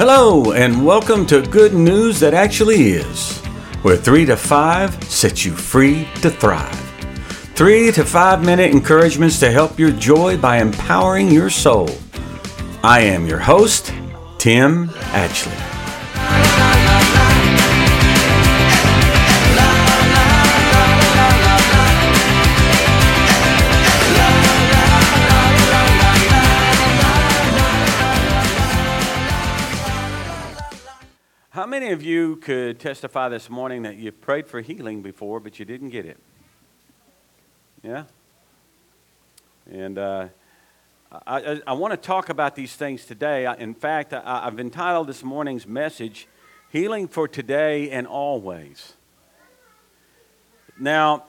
Hello, and welcome to Good News That Actually Is, where 3 to 5 sets you free to thrive. 3 to 5 minute encouragements to help your joy by empowering your soul. I am your host, Tim Atchley. Many of you could testify this morning that you prayed for healing before, but you didn't get it? Yeah? And uh, I, I, I want to talk about these things today. In fact, I, I've entitled this morning's message, Healing for Today and Always. Now,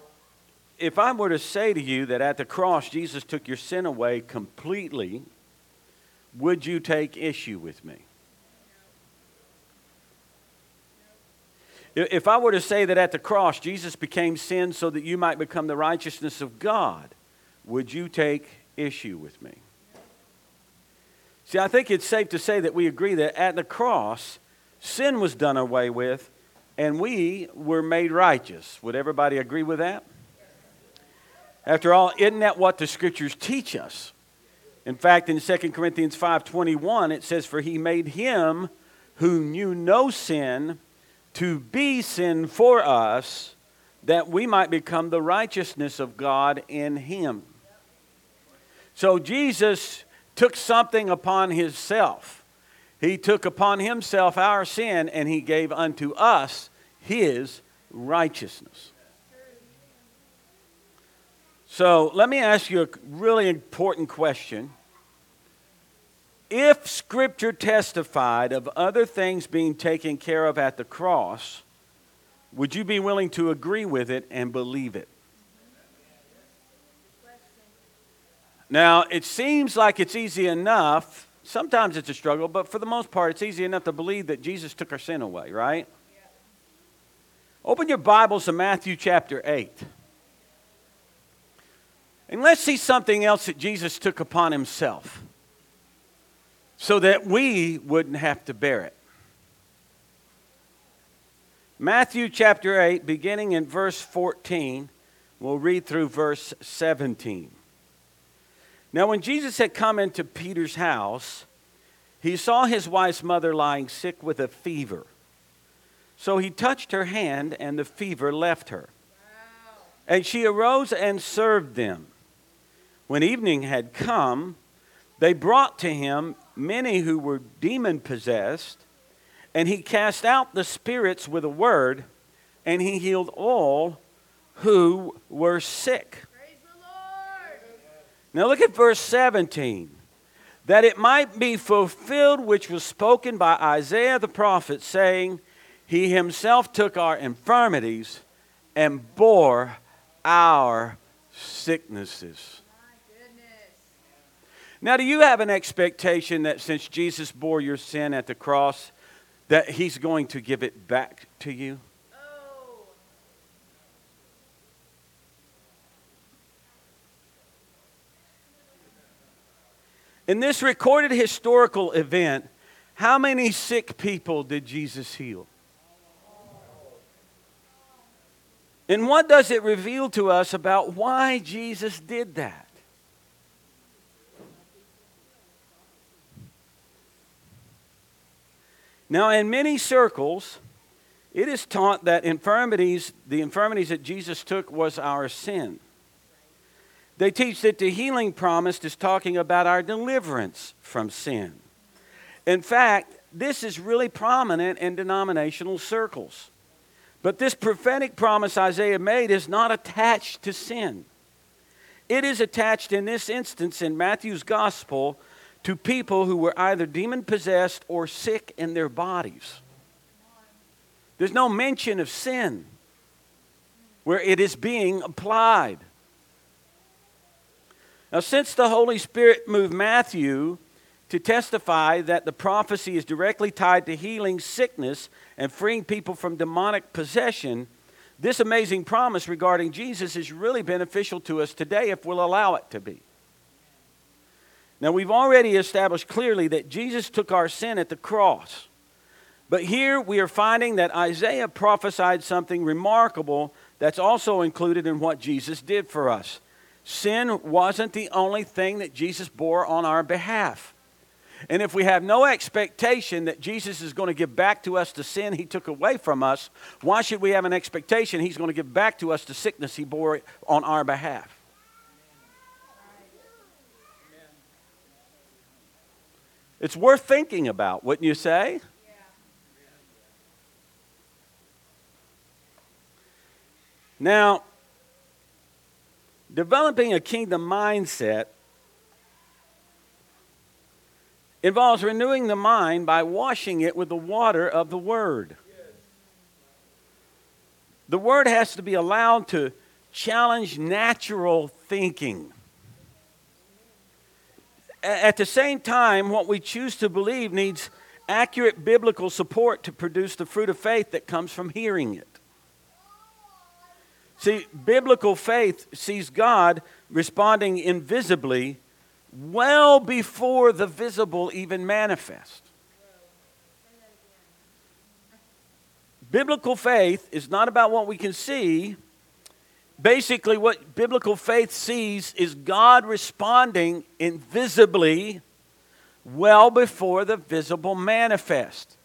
if I were to say to you that at the cross Jesus took your sin away completely, would you take issue with me? If I were to say that at the cross Jesus became sin so that you might become the righteousness of God, would you take issue with me? See, I think it's safe to say that we agree that at the cross, sin was done away with and we were made righteous. Would everybody agree with that? After all, isn't that what the scriptures teach us? In fact, in 2 Corinthians 5:21 it says for he made him who knew no sin to be sin for us that we might become the righteousness of God in him. So Jesus took something upon himself. He took upon himself our sin and he gave unto us his righteousness. So let me ask you a really important question if Scripture testified of other things being taken care of at the cross, would you be willing to agree with it and believe it? Now, it seems like it's easy enough. Sometimes it's a struggle, but for the most part, it's easy enough to believe that Jesus took our sin away, right? Open your Bibles to Matthew chapter 8. And let's see something else that Jesus took upon himself so that we wouldn't have to bear it. Matthew chapter 8, beginning in verse 14, we'll read through verse 17. Now, when Jesus had come into Peter's house, he saw his wife's mother lying sick with a fever. So he touched her hand, and the fever left her. And she arose and served them. When evening had come, they brought to him many who were demon possessed, and he cast out the spirits with a word, and he healed all who were sick. Now look at verse 17. That it might be fulfilled which was spoken by Isaiah the prophet, saying, He himself took our infirmities and bore our sicknesses. Now, do you have an expectation that since Jesus bore your sin at the cross, that he's going to give it back to you? In this recorded historical event, how many sick people did Jesus heal? And what does it reveal to us about why Jesus did that? Now, in many circles, it is taught that infirmities, the infirmities that Jesus took, was our sin. They teach that the healing promised is talking about our deliverance from sin. In fact, this is really prominent in denominational circles. But this prophetic promise Isaiah made is not attached to sin. It is attached in this instance in Matthew's gospel to people who were either demon possessed or sick in their bodies. There's no mention of sin where it is being applied. Now, since the Holy Spirit moved Matthew to testify that the prophecy is directly tied to healing sickness and freeing people from demonic possession, this amazing promise regarding Jesus is really beneficial to us today if we'll allow it to be. Now, we've already established clearly that Jesus took our sin at the cross. But here we are finding that Isaiah prophesied something remarkable that's also included in what Jesus did for us. Sin wasn't the only thing that Jesus bore on our behalf. And if we have no expectation that Jesus is going to give back to us the sin he took away from us, why should we have an expectation he's going to give back to us the sickness he bore on our behalf? It's worth thinking about, wouldn't you say? Now, developing a kingdom mindset involves renewing the mind by washing it with the water of the Word. The Word has to be allowed to challenge natural thinking. At the same time, what we choose to believe needs accurate biblical support to produce the fruit of faith that comes from hearing it. See, biblical faith sees God responding invisibly well before the visible even manifest. Biblical faith is not about what we can see. Basically, what biblical faith sees is God responding invisibly well before the visible manifest.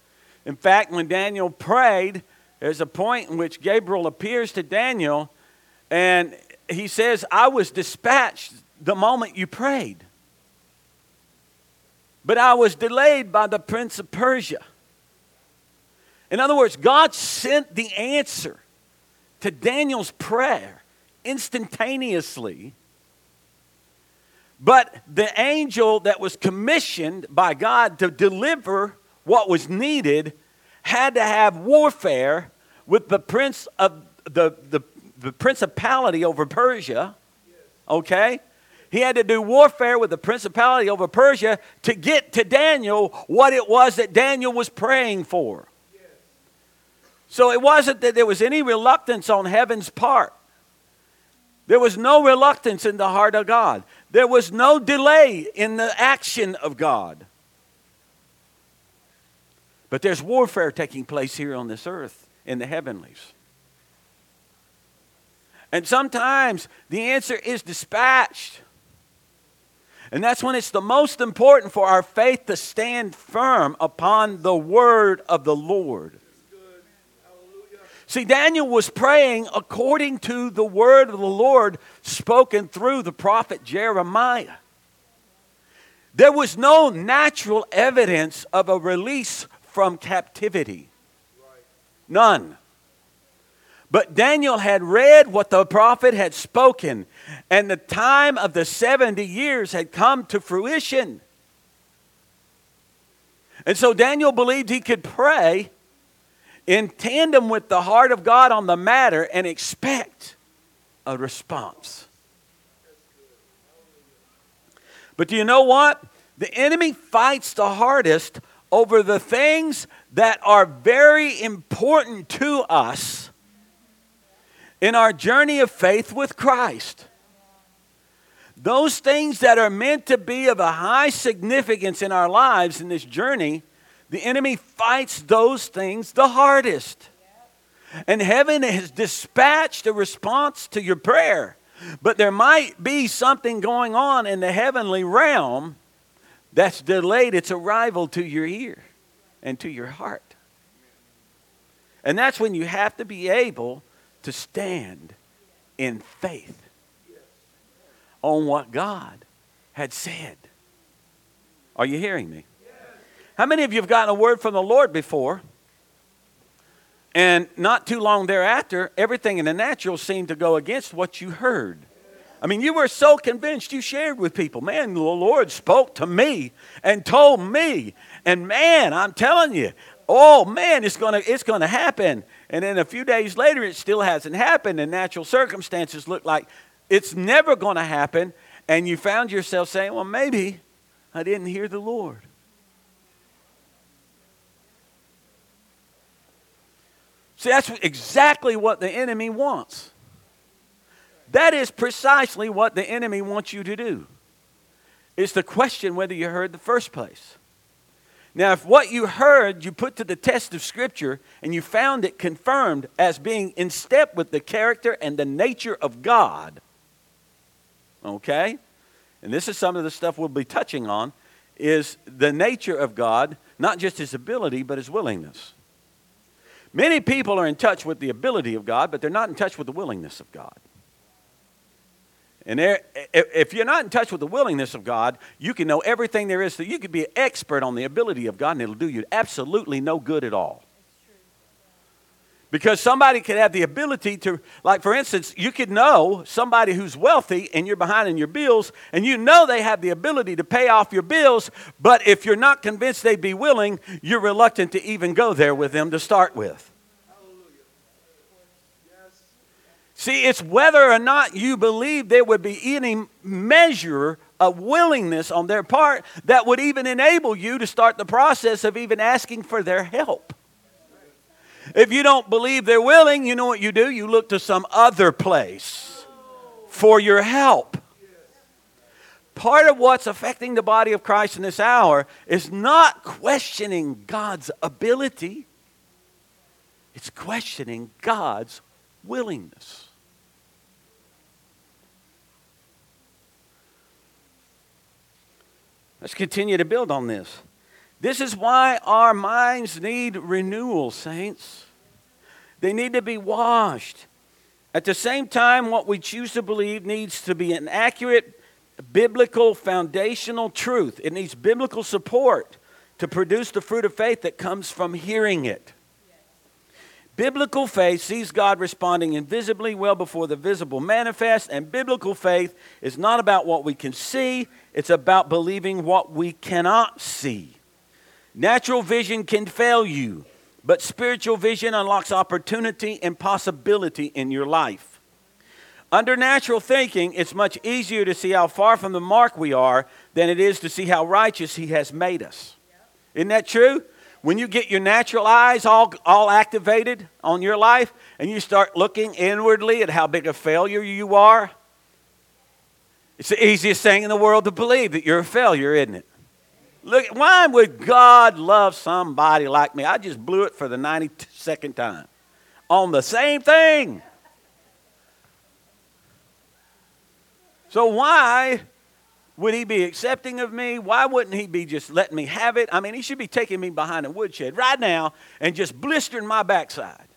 In fact, when Daniel prayed, there's a point in which Gabriel appears to Daniel and he says, I was dispatched the moment you prayed. But I was delayed by the prince of Persia. In other words, God sent the answer to Daniel's prayer instantaneously. But the angel that was commissioned by God to deliver what was needed had to have warfare with the prince of the, the, the principality over Persia. Okay? He had to do warfare with the principality over Persia to get to Daniel what it was that Daniel was praying for. So it wasn't that there was any reluctance on heaven's part. There was no reluctance in the heart of God. There was no delay in the action of God. But there's warfare taking place here on this earth in the heavenlies. And sometimes the answer is dispatched. And that's when it's the most important for our faith to stand firm upon the word of the Lord. See, Daniel was praying according to the word of the Lord spoken through the prophet Jeremiah. There was no natural evidence of a release from captivity. None. But Daniel had read what the prophet had spoken, and the time of the 70 years had come to fruition. And so Daniel believed he could pray in tandem with the heart of God on the matter and expect a response. But do you know what? The enemy fights the hardest over the things that are very important to us in our journey of faith with Christ. Those things that are meant to be of a high significance in our lives in this journey, the enemy fights those things the hardest. And heaven has dispatched a response to your prayer. But there might be something going on in the heavenly realm that's delayed its arrival to your ear and to your heart. And that's when you have to be able to stand in faith on what God had said. Are you hearing me? How many of you have gotten a word from the Lord before? And not too long thereafter, everything in the natural seemed to go against what you heard. I mean, you were so convinced you shared with people. Man, the Lord spoke to me and told me. And man, I'm telling you, oh man, it's gonna it's gonna happen. And then a few days later, it still hasn't happened, and natural circumstances look like it's never to happen. And you found yourself saying, Well, maybe I didn't hear the Lord. See, that's exactly what the enemy wants. That is precisely what the enemy wants you to do is to question whether you heard the first place. Now, if what you heard you put to the test of Scripture and you found it confirmed as being in step with the character and the nature of God, okay? And this is some of the stuff we'll be touching on is the nature of God, not just his ability, but his willingness. Many people are in touch with the ability of God, but they're not in touch with the willingness of God. And if you're not in touch with the willingness of God, you can know everything there is. So you could be an expert on the ability of God, and it'll do you absolutely no good at all. Because somebody could have the ability to, like for instance, you could know somebody who's wealthy and you're behind in your bills, and you know they have the ability to pay off your bills, but if you're not convinced they'd be willing, you're reluctant to even go there with them to start with. See, it's whether or not you believe there would be any measure of willingness on their part that would even enable you to start the process of even asking for their help. If you don't believe they're willing, you know what you do? You look to some other place for your help. Part of what's affecting the body of Christ in this hour is not questioning God's ability, it's questioning God's willingness. Let's continue to build on this. This is why our minds need renewal, saints. They need to be washed. At the same time, what we choose to believe needs to be an accurate, biblical, foundational truth. It needs biblical support to produce the fruit of faith that comes from hearing it. Biblical faith sees God responding invisibly well before the visible manifests, and biblical faith is not about what we can see, it's about believing what we cannot see. Natural vision can fail you, but spiritual vision unlocks opportunity and possibility in your life. Under natural thinking, it's much easier to see how far from the mark we are than it is to see how righteous He has made us. Isn't that true? When you get your natural eyes all, all activated on your life and you start looking inwardly at how big a failure you are, it's the easiest thing in the world to believe that you're a failure, isn't it? Look, why would God love somebody like me? I just blew it for the 92nd time on the same thing. So, why would he be accepting of me? Why wouldn't he be just letting me have it? I mean, he should be taking me behind a woodshed right now and just blistering my backside.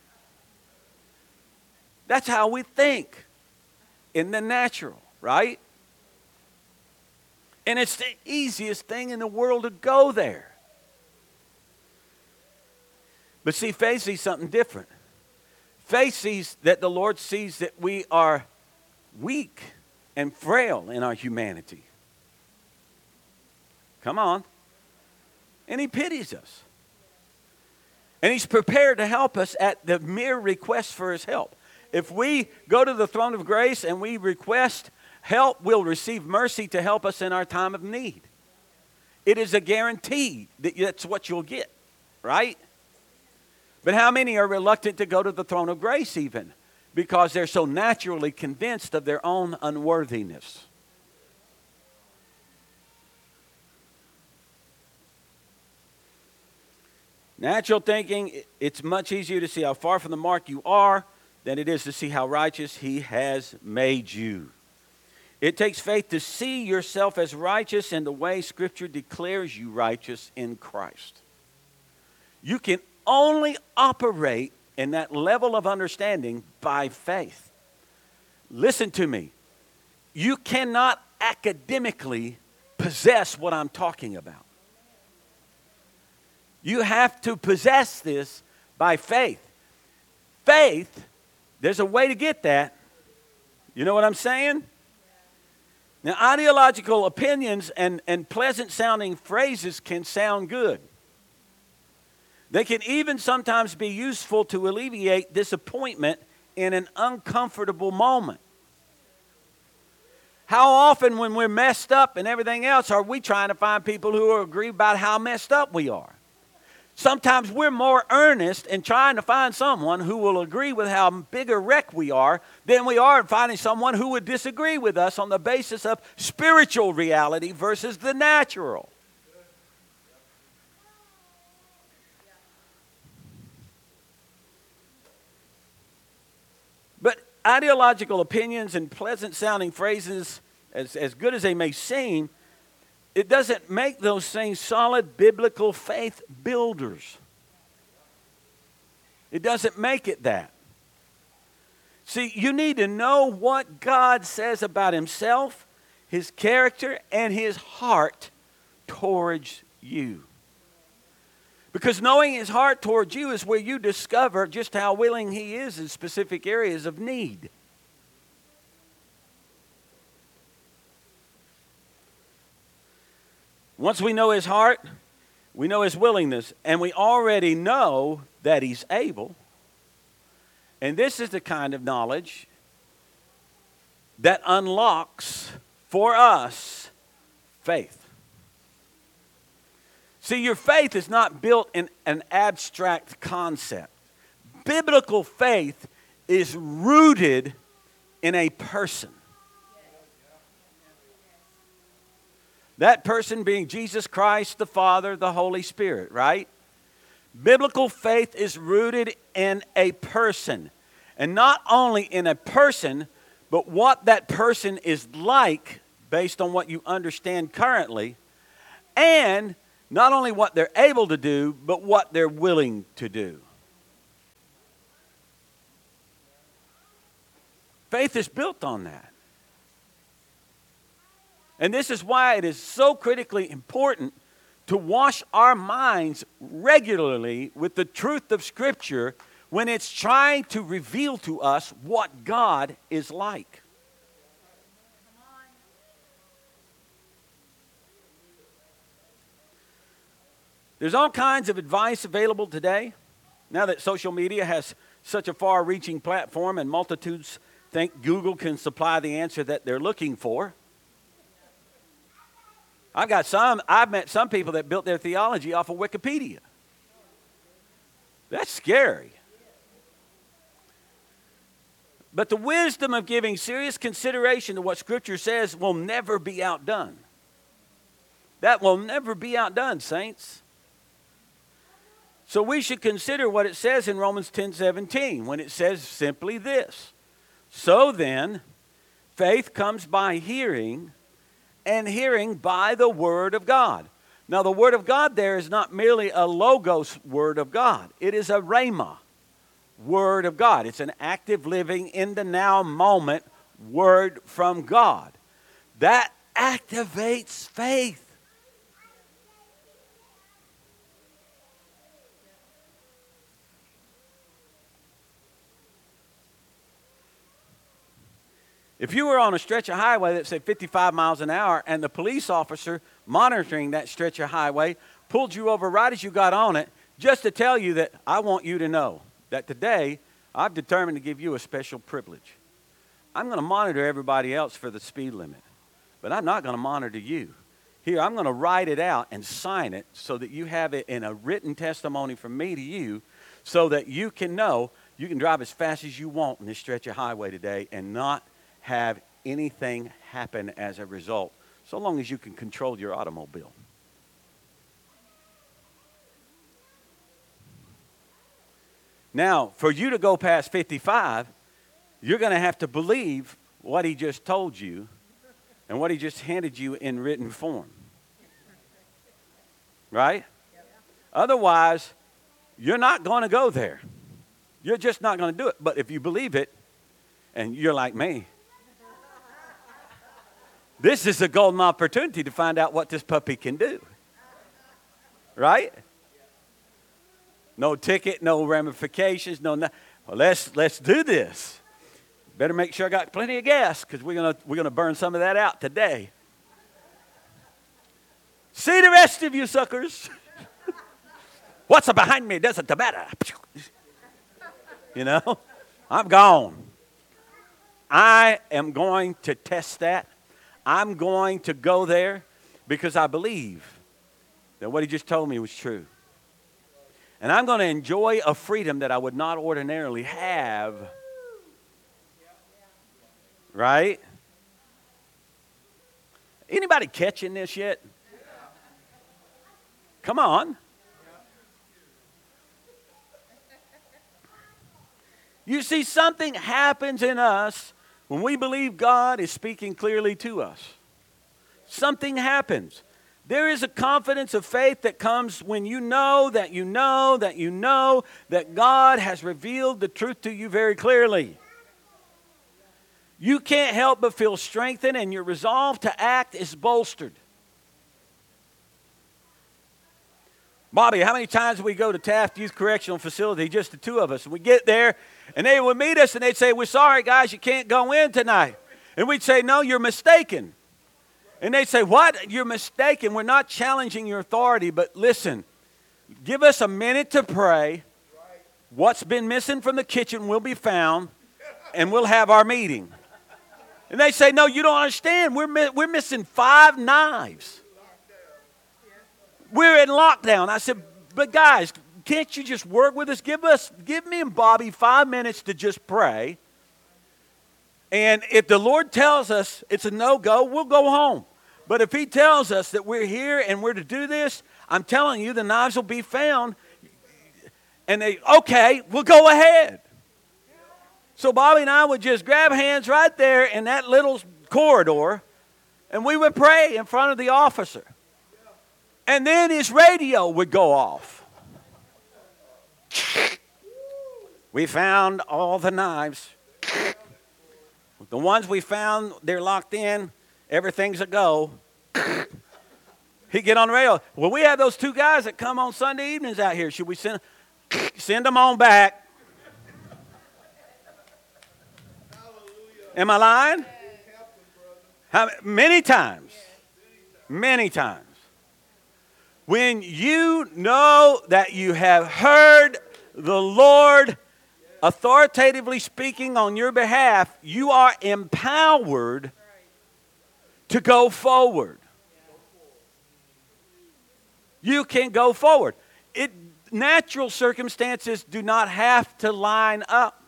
That's how we think in the natural, right? And it's the easiest thing in the world to go there. But see, faith sees something different. Faith sees that the Lord sees that we are weak and frail in our humanity. Come on. And He pities us. And He's prepared to help us at the mere request for His help. If we go to the throne of grace and we request help, we'll receive mercy to help us in our time of need. It is a guarantee that that's what you'll get, right? But how many are reluctant to go to the throne of grace even? Because they're so naturally convinced of their own unworthiness. Natural thinking, it's much easier to see how far from the mark you are than it is to see how righteous He has made you. It takes faith to see yourself as righteous in the way Scripture declares you righteous in Christ. You can only operate in that level of understanding by faith. Listen to me. You cannot academically possess what I'm talking about. You have to possess this by faith. Faith, there's a way to get that. You know what I'm saying? Now, ideological opinions and, and pleasant sounding phrases can sound good. They can even sometimes be useful to alleviate disappointment in an uncomfortable moment. How often, when we're messed up and everything else, are we trying to find people who agree about how messed up we are? Sometimes we're more earnest in trying to find someone who will agree with how big a wreck we are than we are in finding someone who would disagree with us on the basis of spiritual reality versus the natural. But ideological opinions and pleasant sounding phrases, as, as good as they may seem, it doesn't make those things solid biblical faith builders. It doesn't make it that. See, you need to know what God says about Himself, His character, and His heart towards you. Because knowing His heart towards you is where you discover just how willing He is in specific areas of need. Once we know his heart, we know his willingness, and we already know that he's able. And this is the kind of knowledge that unlocks for us faith. See, your faith is not built in an abstract concept. Biblical faith is rooted in a person. That person being Jesus Christ, the Father, the Holy Spirit, right? Biblical faith is rooted in a person. And not only in a person, but what that person is like based on what you understand currently, and not only what they're able to do, but what they're willing to do. Faith is built on that. And this is why it is so critically important to wash our minds regularly with the truth of Scripture when it's trying to reveal to us what God is like. There's all kinds of advice available today. Now that social media has such a far reaching platform and multitudes think Google can supply the answer that they're looking for. I've got some, I've met some people that built their theology off of Wikipedia. That's scary. But the wisdom of giving serious consideration to what Scripture says will never be outdone. That will never be outdone, saints. So we should consider what it says in Romans 10 17 when it says simply this So then, faith comes by hearing and hearing by the Word of God. Now, the Word of God there is not merely a logos Word of God, it is a rhema Word of God. It's an active, living, in the now moment Word from God. That activates faith. If you were on a stretch of highway that said 55 miles an hour and the police officer monitoring that stretch of highway pulled you over right as you got on it, just to tell you that I want you to know that today I've determined to give you a special privilege. I'm going to monitor everybody else for the speed limit, but I'm not going to monitor you. Here, I'm going to write it out and sign it so that you have it in a written testimony from me to you so that you can know you can drive as fast as you want in this stretch of highway today and not have anything happen as a result, so long as you can control your automobile. Now, for you to go past 55, you're going to have to believe what he just told you and what he just handed you in written form. Right? Otherwise, you're not going to go there. You're just not going to do it. But if you believe it, and you're like me, this is a golden opportunity to find out what this puppy can do. Right? No ticket, no ramifications, no. no. Well, let's let's do this. Better make sure I got plenty of gas because we're gonna we're gonna burn some of that out today. See the rest of you suckers. What's behind me doesn't matter. You know, I'm gone. I am going to test that I'm going to go there because I believe that what he just told me was true. And I'm going to enjoy a freedom that I would not ordinarily have. Right? Anybody catching this yet? Come on. You see, something happens in us when we believe God is speaking clearly to us. Something happens. There is a confidence of faith that comes when you know that you know that you know that God has revealed the truth to you very clearly. You can't help but feel strengthened, and your resolve to act is bolstered. Bobby, how many times we go to Taft Youth Correctional Facility, just the two of us, and we get there, and they would meet us, and they'd say, We're sorry, guys, you can't go in tonight. And we'd say, No, you're mistaken. And they'd say, What? You're mistaken. We're not challenging your authority, but listen, give us a minute to pray. What's been missing from the kitchen will be found, and we'll have our meeting. And they say, No, you don't understand. We're, we're missing five knives. We're in lockdown. I said, But guys, can't you just work with us? Give us, give me and Bobby five minutes to just pray. And if the Lord tells us it's a no go, we'll go home. But if He tells us that we're here and we're to do this, I'm telling you, the knives will be found. And they, okay, we'll go ahead. So Bobby and I would just grab hands right there in that little corridor, and we would pray in front of the officer. And then his radio would go off. We found all the knives. The ones we found, they're locked in. Everything's a go. He'd get on the radio. Well, we have those two guys that come on Sunday evenings out here. Should we send, send them on back? Am I lying? How, many times. Many times. When you know that you have heard the Lord authoritatively speaking on your behalf, you are empowered to go forward. You can go forward. It, natural circumstances do not have to line up.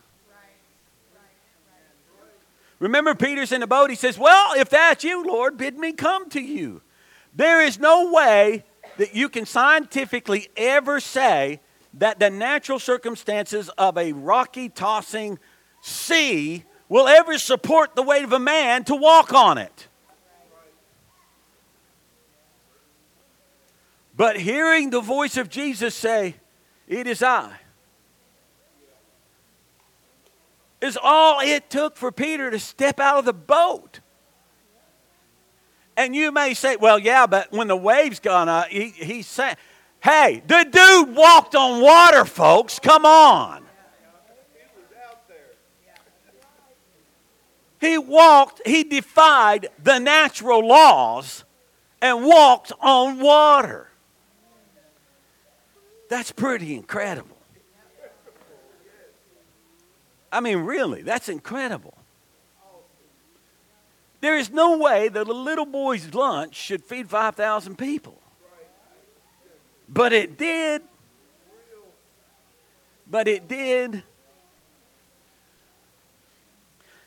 Remember, Peter's in the boat. He says, Well, if that's you, Lord, bid me come to you. There is no way that you can scientifically ever say that the natural circumstances of a rocky, tossing sea will ever support the weight of a man to walk on it. But hearing the voice of Jesus say, It is I, is all it took for Peter to step out of the boat. And you may say, well, yeah, but when the waves gone up, he, he said, hey, the dude walked on water, folks. Come on. He walked, he defied the natural laws and walked on water. That's pretty incredible. I mean, really, that's incredible. There is no way that a little boy's lunch should feed 5,000 people. But it did. But it did.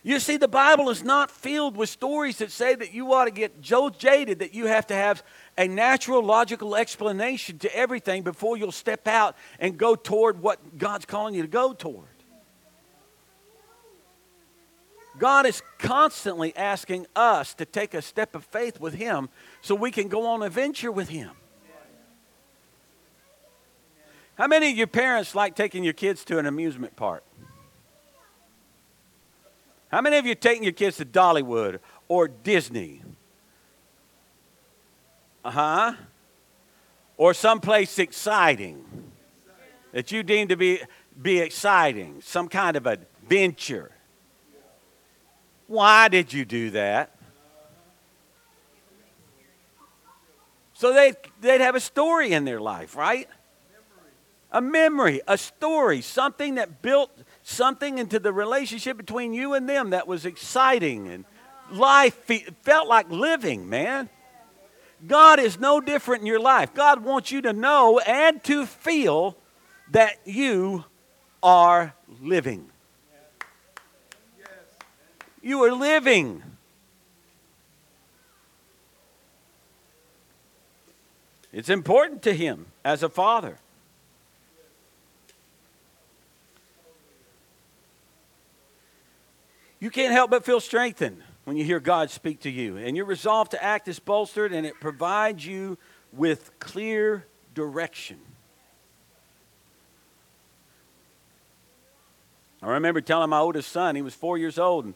You see, the Bible is not filled with stories that say that you ought to get so jaded that you have to have a natural, logical explanation to everything before you'll step out and go toward what God's calling you to go toward. God is constantly asking us to take a step of faith with Him so we can go on a venture with Him. How many of your parents like taking your kids to an amusement park? How many of you taking your kids to Dollywood or Disney? Uh huh. Or someplace exciting that you deem to be, be exciting, some kind of adventure. Why did you do that? So they'd, they'd have a story in their life, right? A memory, a story, something that built something into the relationship between you and them that was exciting and life felt like living, man. God is no different in your life. God wants you to know and to feel that you are living. You are living. It's important to him as a father. You can't help but feel strengthened when you hear God speak to you. And your resolve to act is bolstered, and it provides you with clear direction. I remember telling my oldest son, he was four years old, and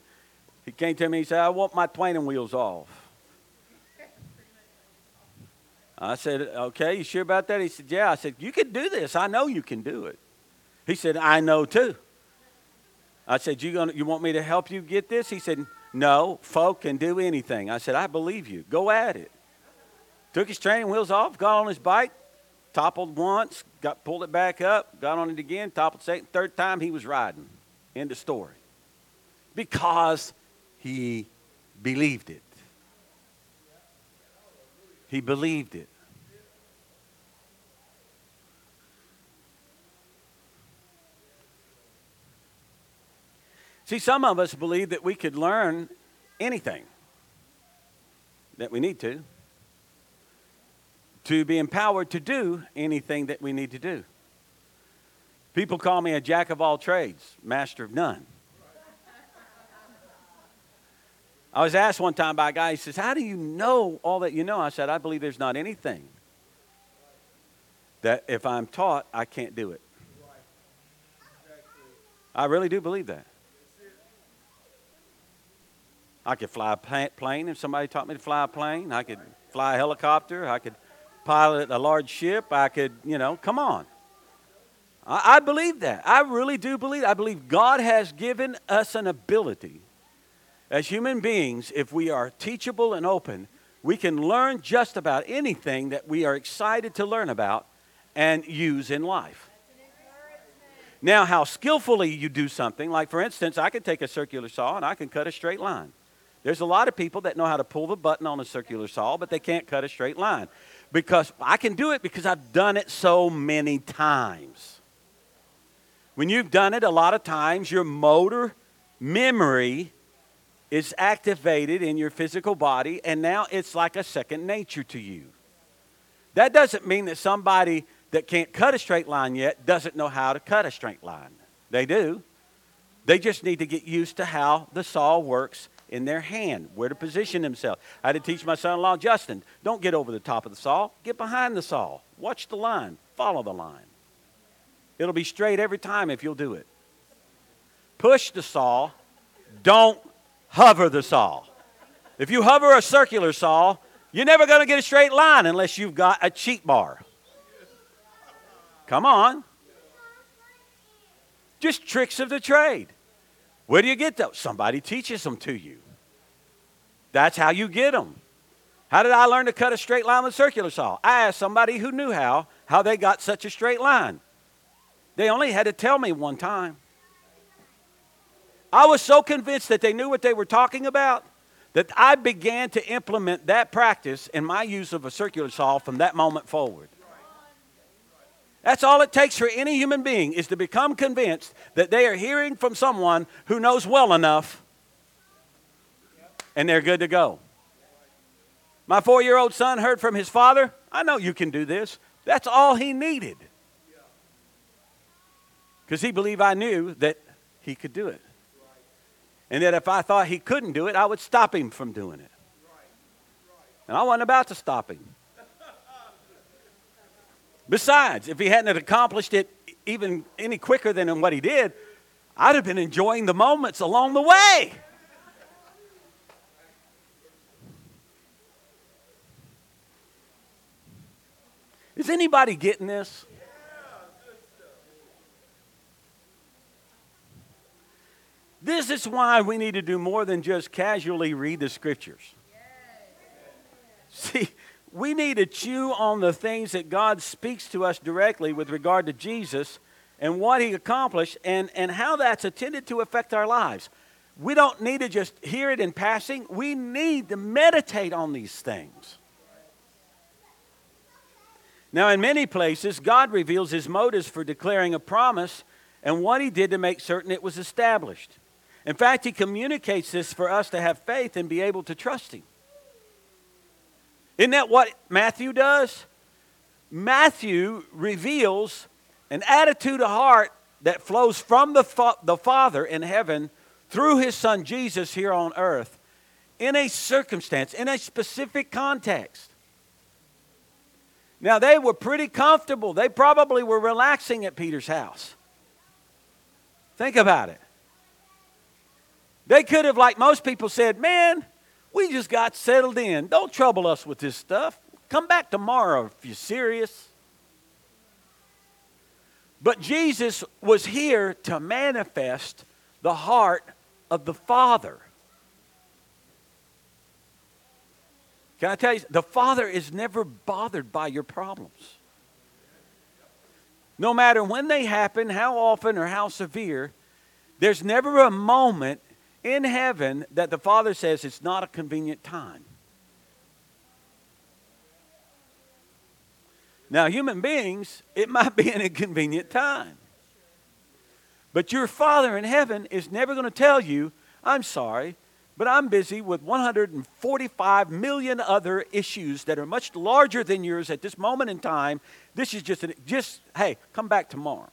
he came to me and said, I want my twain wheels off. I said, Okay, you sure about that? He said, Yeah. I said, You can do this. I know you can do it. He said, I know too. I said, You, gonna, you want me to help you get this? He said, No, folk can do anything. I said, I believe you. Go at it. Took his training wheels off, got on his bike, toppled once, got pulled it back up, got on it again, toppled second, third time he was riding. End of story. Because he believed it. He believed it. See, some of us believe that we could learn anything that we need to, to be empowered to do anything that we need to do. People call me a jack of all trades, master of none. I was asked one time by a guy, he says, How do you know all that you know? I said, I believe there's not anything that if I'm taught, I can't do it. I really do believe that. I could fly a plane if somebody taught me to fly a plane. I could fly a helicopter. I could pilot a large ship. I could, you know, come on. I, I believe that. I really do believe. I believe God has given us an ability as human beings, if we are teachable and open, we can learn just about anything that we are excited to learn about and use in life. Now, how skillfully you do something, like for instance, I can take a circular saw and I can cut a straight line. There's a lot of people that know how to pull the button on a circular saw, but they can't cut a straight line. Because I can do it because I've done it so many times. When you've done it a lot of times, your motor memory is activated in your physical body, and now it's like a second nature to you. That doesn't mean that somebody that can't cut a straight line yet doesn't know how to cut a straight line. They do. They just need to get used to how the saw works in their hand, where to position themselves. I had to teach my son in law, Justin, don't get over the top of the saw, get behind the saw. Watch the line, follow the line. It'll be straight every time if you'll do it. Push the saw, don't hover the saw. If you hover a circular saw, you're never going to get a straight line unless you've got a cheat bar. Come on. Just tricks of the trade. Where do you get those? Somebody teaches them to you. That's how you get them. How did I learn to cut a straight line with a circular saw? I asked somebody who knew how, how they got such a straight line. They only had to tell me one time. I was so convinced that they knew what they were talking about that I began to implement that practice in my use of a circular saw from that moment forward. That's all it takes for any human being is to become convinced that they are hearing from someone who knows well enough and they're good to go. My four year old son heard from his father, I know you can do this. That's all he needed. Because he believed I knew that he could do it. And that if I thought he couldn't do it, I would stop him from doing it. And I wasn't about to stop him. Besides, if he hadn't accomplished it even any quicker than what he did, I'd have been enjoying the moments along the way. Is anybody getting this? This is why we need to do more than just casually read the scriptures. See, we need to chew on the things that God speaks to us directly with regard to Jesus and what he accomplished and, and how that's intended to affect our lives. We don't need to just hear it in passing, we need to meditate on these things. Now, in many places, God reveals his motives for declaring a promise and what he did to make certain it was established. In fact, he communicates this for us to have faith and be able to trust him. Isn't that what Matthew does? Matthew reveals an attitude of heart that flows from the, fa- the Father in heaven through his Son Jesus here on earth in a circumstance, in a specific context. Now, they were pretty comfortable. They probably were relaxing at Peter's house. Think about it. They could have, like most people, said, Man, we just got settled in. Don't trouble us with this stuff. Come back tomorrow if you're serious. But Jesus was here to manifest the heart of the Father. Can I tell you, the Father is never bothered by your problems. No matter when they happen, how often, or how severe, there's never a moment in heaven that the Father says it's not a convenient time. Now, human beings, it might be an inconvenient time. But your Father in heaven is never going to tell you, I'm sorry, but I'm busy with 145 million other issues that are much larger than yours at this moment in time. This is just, an, just hey, come back tomorrow.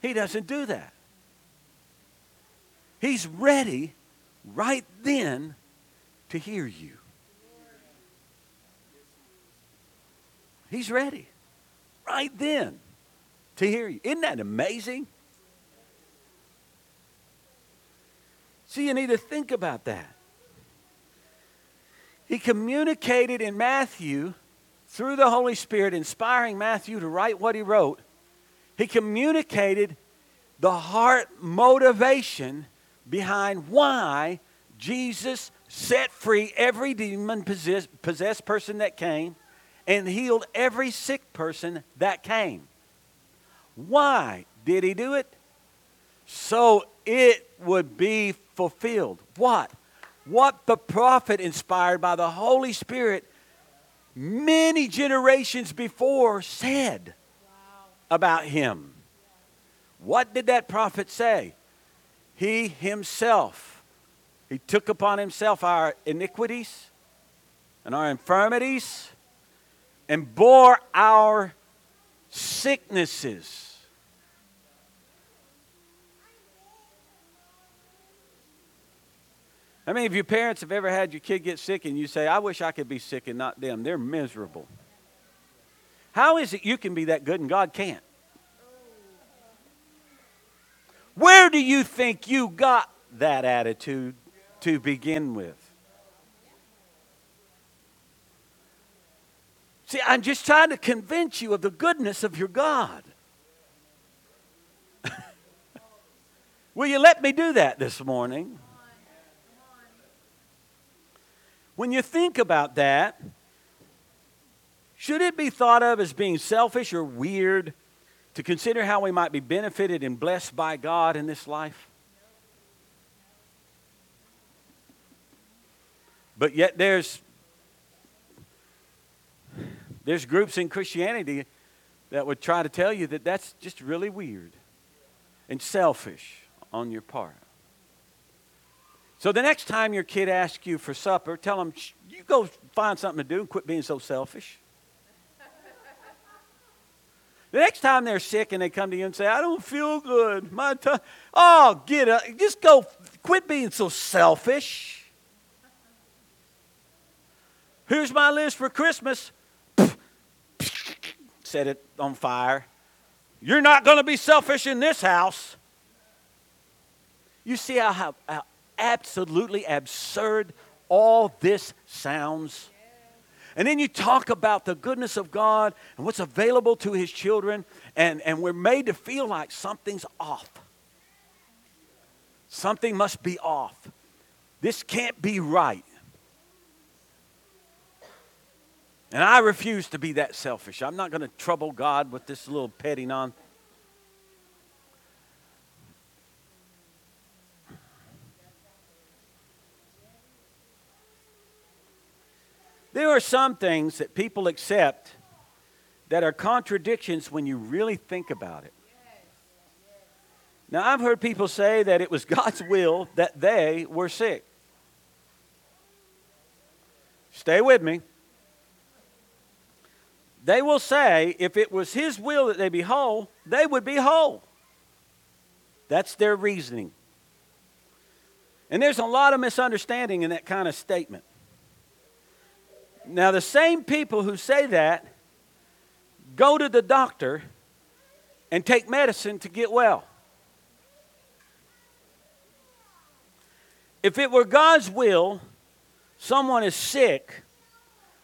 He doesn't do that. He's ready right then to hear you. He's ready right then to hear you. Isn't that amazing? See, you need to think about that. He communicated in Matthew through the Holy Spirit, inspiring Matthew to write what he wrote. He communicated the heart motivation behind why Jesus set free every demon possessed person that came and healed every sick person that came. Why did he do it? So it would be fulfilled. What? What the prophet inspired by the Holy Spirit many generations before said about him. What did that prophet say? He himself, he took upon himself our iniquities and our infirmities and bore our sicknesses. How many of you parents have ever had your kid get sick and you say, I wish I could be sick and not them? They're miserable. How is it you can be that good and God can't? Where do you think you got that attitude to begin with? See, I'm just trying to convince you of the goodness of your God. Will you let me do that this morning? When you think about that, should it be thought of as being selfish or weird to consider how we might be benefited and blessed by God in this life? But yet there's there's groups in Christianity that would try to tell you that that's just really weird and selfish on your part. So the next time your kid asks you for supper, tell them, you go find something to do and quit being so selfish. The next time they're sick and they come to you and say, I don't feel good, my tongue, oh, get up, just go, quit being so selfish. Here's my list for Christmas set it on fire. You're not going to be selfish in this house. You see how, how, how absolutely absurd all this sounds? And then you talk about the goodness of God and what's available to His children, and, and we're made to feel like something's off. Something must be off. This can't be right. And I refuse to be that selfish. I'm not going to trouble God with this little petty non. There are some things that people accept that are contradictions when you really think about it. Now, I've heard people say that it was God's will that they were sick. Stay with me. They will say if it was His will that they be whole, they would be whole. That's their reasoning. And there's a lot of misunderstanding in that kind of statement. Now, the same people who say that go to the doctor and take medicine to get well. If it were God's will, someone is sick,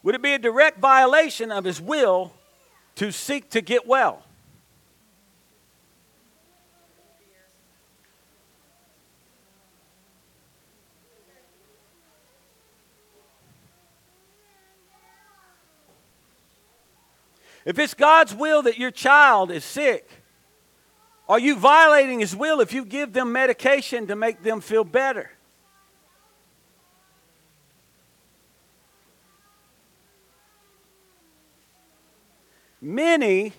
would it be a direct violation of his will to seek to get well? If it's God's will that your child is sick, are you violating His will if you give them medication to make them feel better? Many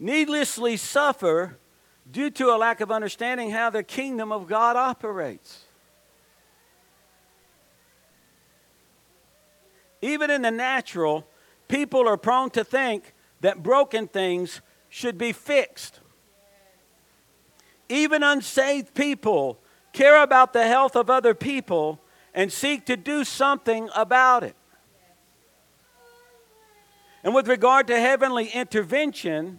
needlessly suffer due to a lack of understanding how the kingdom of God operates. Even in the natural, people are prone to think that broken things should be fixed. Even unsaved people care about the health of other people and seek to do something about it. And with regard to heavenly intervention,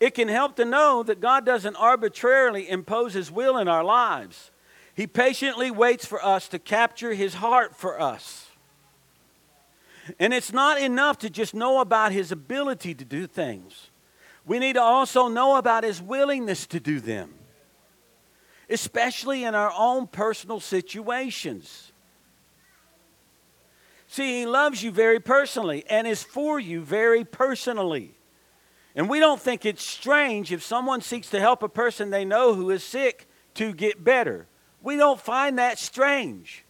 it can help to know that God doesn't arbitrarily impose His will in our lives. He patiently waits for us to capture His heart for us. And it's not enough to just know about His ability to do things, we need to also know about His willingness to do them, especially in our own personal situations. See, He loves you very personally and is for you very personally. And we don't think it's strange if someone seeks to help a person they know who is sick to get better. We don't find that strange.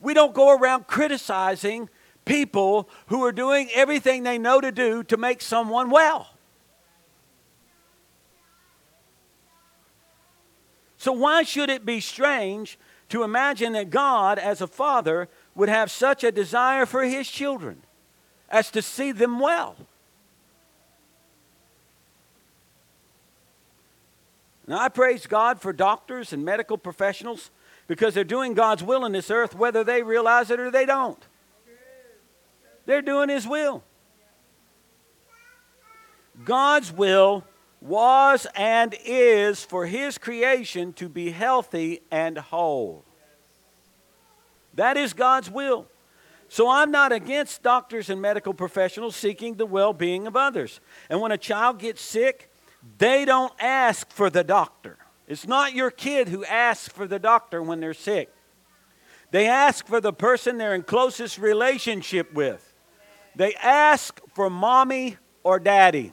We don't go around criticizing people who are doing everything they know to do to make someone well. So, why should it be strange to imagine that God, as a father, would have such a desire for his children as to see them well. Now, I praise God for doctors and medical professionals because they're doing God's will in this earth whether they realize it or they don't. They're doing His will. God's will was and is for His creation to be healthy and whole. That is God's will. So I'm not against doctors and medical professionals seeking the well being of others. And when a child gets sick, they don't ask for the doctor. It's not your kid who asks for the doctor when they're sick. They ask for the person they're in closest relationship with. They ask for mommy or daddy.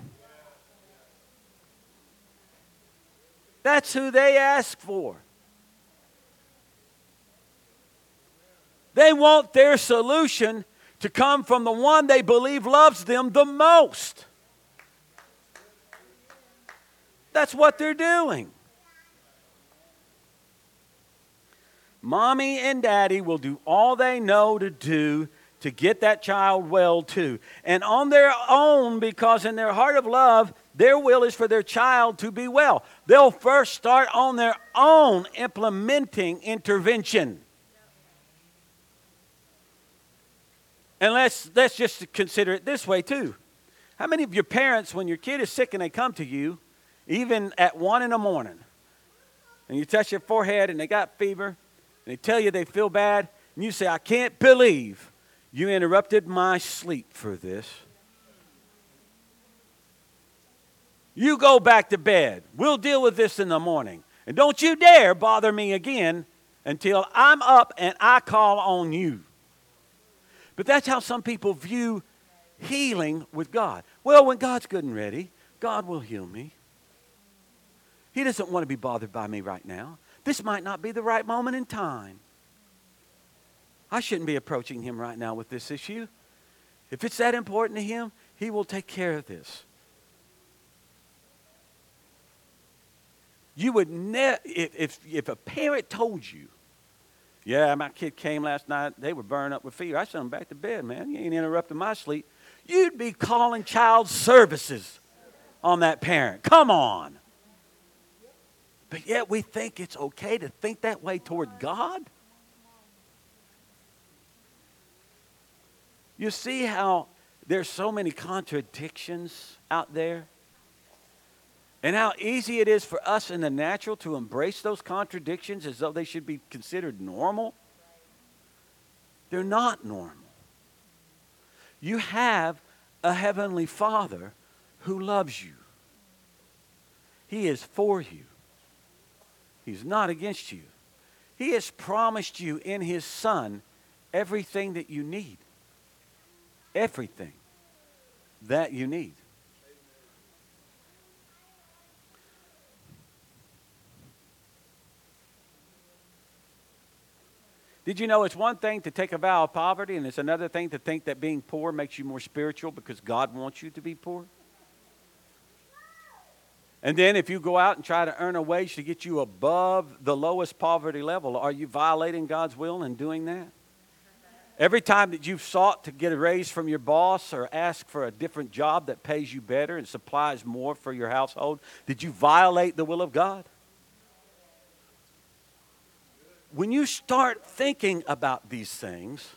That's who they ask for. They want their solution to come from the one they believe loves them the most. That's what they're doing. Mommy and daddy will do all they know to do to get that child well too. And on their own, because in their heart of love, their will is for their child to be well. They'll first start on their own implementing intervention. And let's, let's just consider it this way, too. How many of your parents, when your kid is sick and they come to you, even at one in the morning, and you touch your forehead and they got fever, and they tell you they feel bad, and you say, I can't believe you interrupted my sleep for this. You go back to bed. We'll deal with this in the morning. And don't you dare bother me again until I'm up and I call on you. But that's how some people view healing with God. Well, when God's good and ready, God will heal me. He doesn't want to be bothered by me right now. This might not be the right moment in time. I shouldn't be approaching him right now with this issue. If it's that important to Him, He will take care of this. You would never, if, if, if a parent told you, yeah, my kid came last night, they were burned up with fever. I sent them back to bed, man. You ain't interrupting my sleep. You'd be calling child services on that parent. Come on. But yet we think it's okay to think that way toward God? You see how there's so many contradictions out there? And how easy it is for us in the natural to embrace those contradictions as though they should be considered normal? They're not normal. You have a heavenly Father who loves you. He is for you. He's not against you. He has promised you in His Son everything that you need everything that you need. Did you know it's one thing to take a vow of poverty, and it's another thing to think that being poor makes you more spiritual because God wants you to be poor? And then if you go out and try to earn a wage to get you above the lowest poverty level, are you violating God's will in doing that? Every time that you've sought to get a raise from your boss or ask for a different job that pays you better and supplies more for your household, did you violate the will of God? When you start thinking about these things,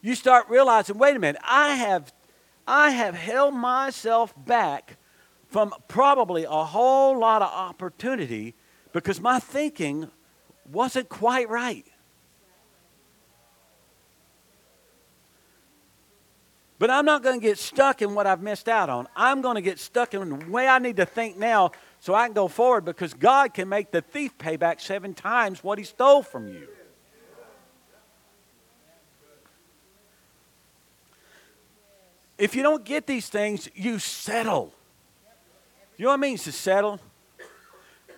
you start realizing, wait a minute, I have I have held myself back from probably a whole lot of opportunity because my thinking wasn't quite right. But I'm not going to get stuck in what I've missed out on. I'm going to get stuck in the way I need to think now so I can go forward because God can make the thief pay back seven times what he stole from you. If you don't get these things, you settle. You know what it means to settle?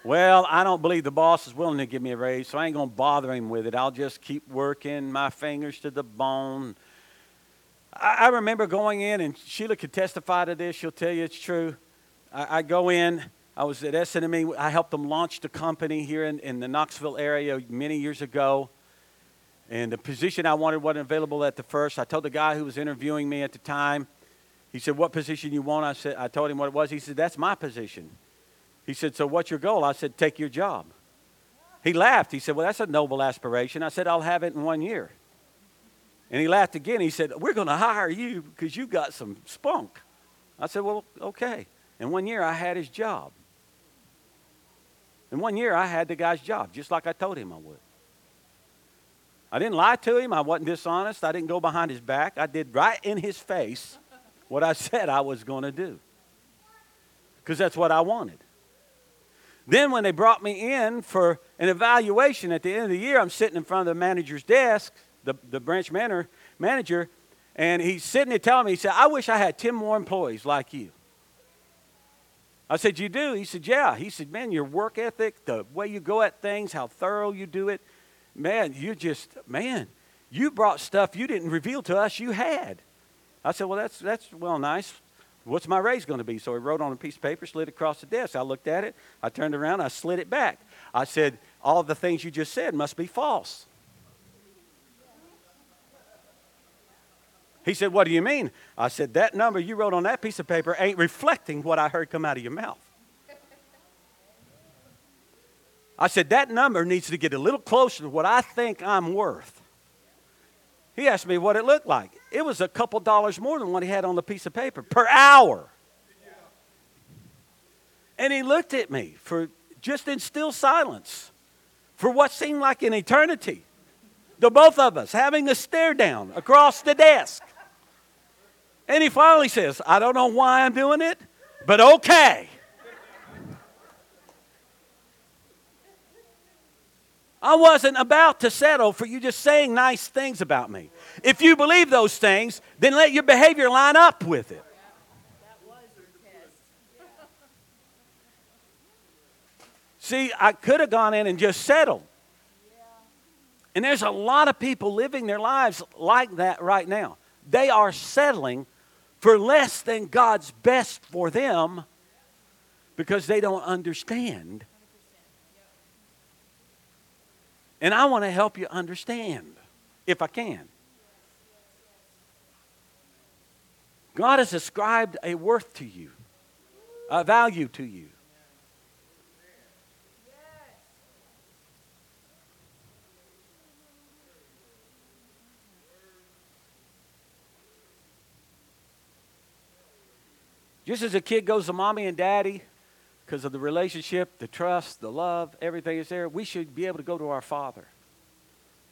Well, I don't believe the boss is willing to give me a raise, so I ain't going to bother him with it. I'll just keep working my fingers to the bone I, I remember going in, and Sheila could testify to this. She'll tell you it's true. I, I go in. I was at SNME. I helped them launch the company here in, in the Knoxville area many years ago. And the position I wanted wasn't available at the first. I told the guy who was interviewing me at the time, he said, What position you want? I said, I told him what it was. He said, That's my position. He said, So what's your goal? I said, Take your job. He laughed. He said, Well, that's a noble aspiration. I said, I'll have it in one year. And he laughed again. He said, We're going to hire you because you got some spunk. I said, Well, okay. And one year I had his job. And one year I had the guy's job, just like I told him I would. I didn't lie to him. I wasn't dishonest. I didn't go behind his back. I did right in his face what I said I was going to do because that's what I wanted. Then, when they brought me in for an evaluation at the end of the year, I'm sitting in front of the manager's desk the, the branch manager, manager, and he's sitting there telling me, he said, I wish I had 10 more employees like you. I said, You do? He said, Yeah. He said, Man, your work ethic, the way you go at things, how thorough you do it, man, you just, man, you brought stuff you didn't reveal to us you had. I said, Well, that's, that's well, nice. What's my raise going to be? So he wrote on a piece of paper, slid across the desk. I looked at it. I turned around. I slid it back. I said, All the things you just said must be false. He said, What do you mean? I said, That number you wrote on that piece of paper ain't reflecting what I heard come out of your mouth. I said, That number needs to get a little closer to what I think I'm worth. He asked me what it looked like. It was a couple dollars more than what he had on the piece of paper per hour. And he looked at me for just in still silence for what seemed like an eternity. The both of us having a stare down across the desk. And he finally says, I don't know why I'm doing it, but okay. I wasn't about to settle for you just saying nice things about me. If you believe those things, then let your behavior line up with it. See, I could have gone in and just settled. And there's a lot of people living their lives like that right now. they are settling for less than God's best for them because they don't understand. And I want to help you understand if I can. God has ascribed a worth to you, a value to you. Just as a kid goes to mommy and daddy because of the relationship, the trust, the love, everything is there, we should be able to go to our Father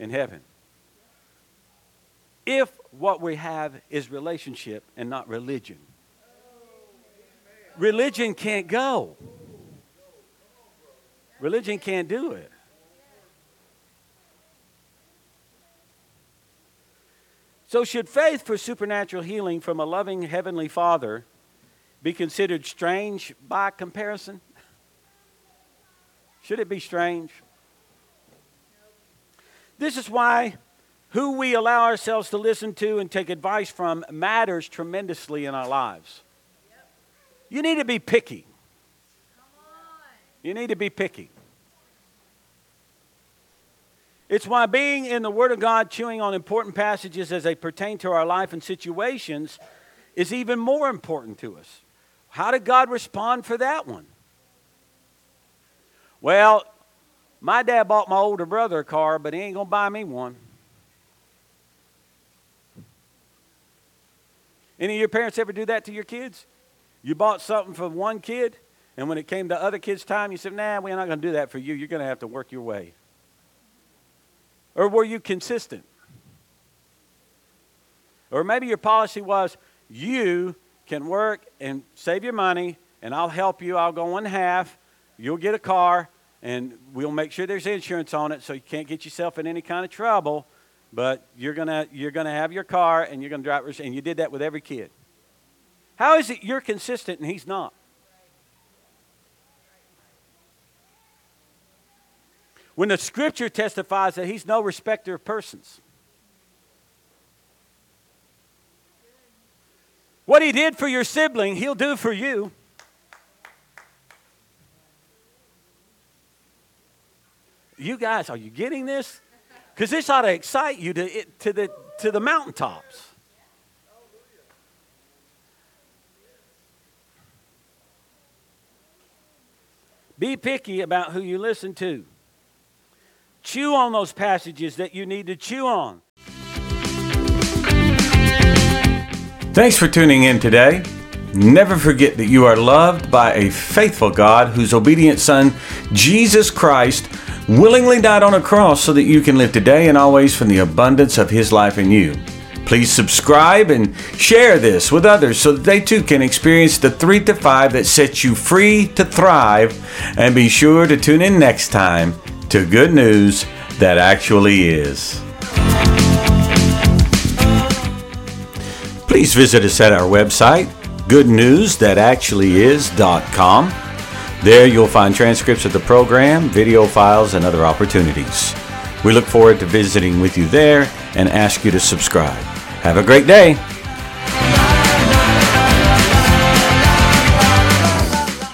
in heaven. If what we have is relationship and not religion, religion can't go. Religion can't do it. So, should faith for supernatural healing from a loving Heavenly Father be considered strange by comparison? Should it be strange? This is why who we allow ourselves to listen to and take advice from matters tremendously in our lives. You need to be picky. You need to be picky. It's why being in the Word of God, chewing on important passages as they pertain to our life and situations, is even more important to us. How did God respond for that one? Well, my dad bought my older brother a car, but he ain't going to buy me one. Any of your parents ever do that to your kids? You bought something for one kid, and when it came to other kids' time, you said, nah, we're not going to do that for you. You're going to have to work your way. Or were you consistent? Or maybe your policy was, you can work and save your money, and I'll help you. I'll go in half. You'll get a car, and we'll make sure there's insurance on it so you can't get yourself in any kind of trouble. But you're gonna you're gonna have your car, and you're gonna drive. And you did that with every kid. How is it you're consistent and he's not? When the scripture testifies that he's no respecter of persons. What he did for your sibling, he'll do for you. You guys, are you getting this? Because this ought to excite you to, to, the, to the mountaintops. Be picky about who you listen to. Chew on those passages that you need to chew on. Thanks for tuning in today. Never forget that you are loved by a faithful God whose obedient Son, Jesus Christ, willingly died on a cross so that you can live today and always from the abundance of His life in you. Please subscribe and share this with others so that they too can experience the three to five that sets you free to thrive. And be sure to tune in next time to Good News That Actually Is. Please visit us at our website, goodnewsthatactuallyis.com. There you'll find transcripts of the program, video files, and other opportunities. We look forward to visiting with you there and ask you to subscribe. Have a great day.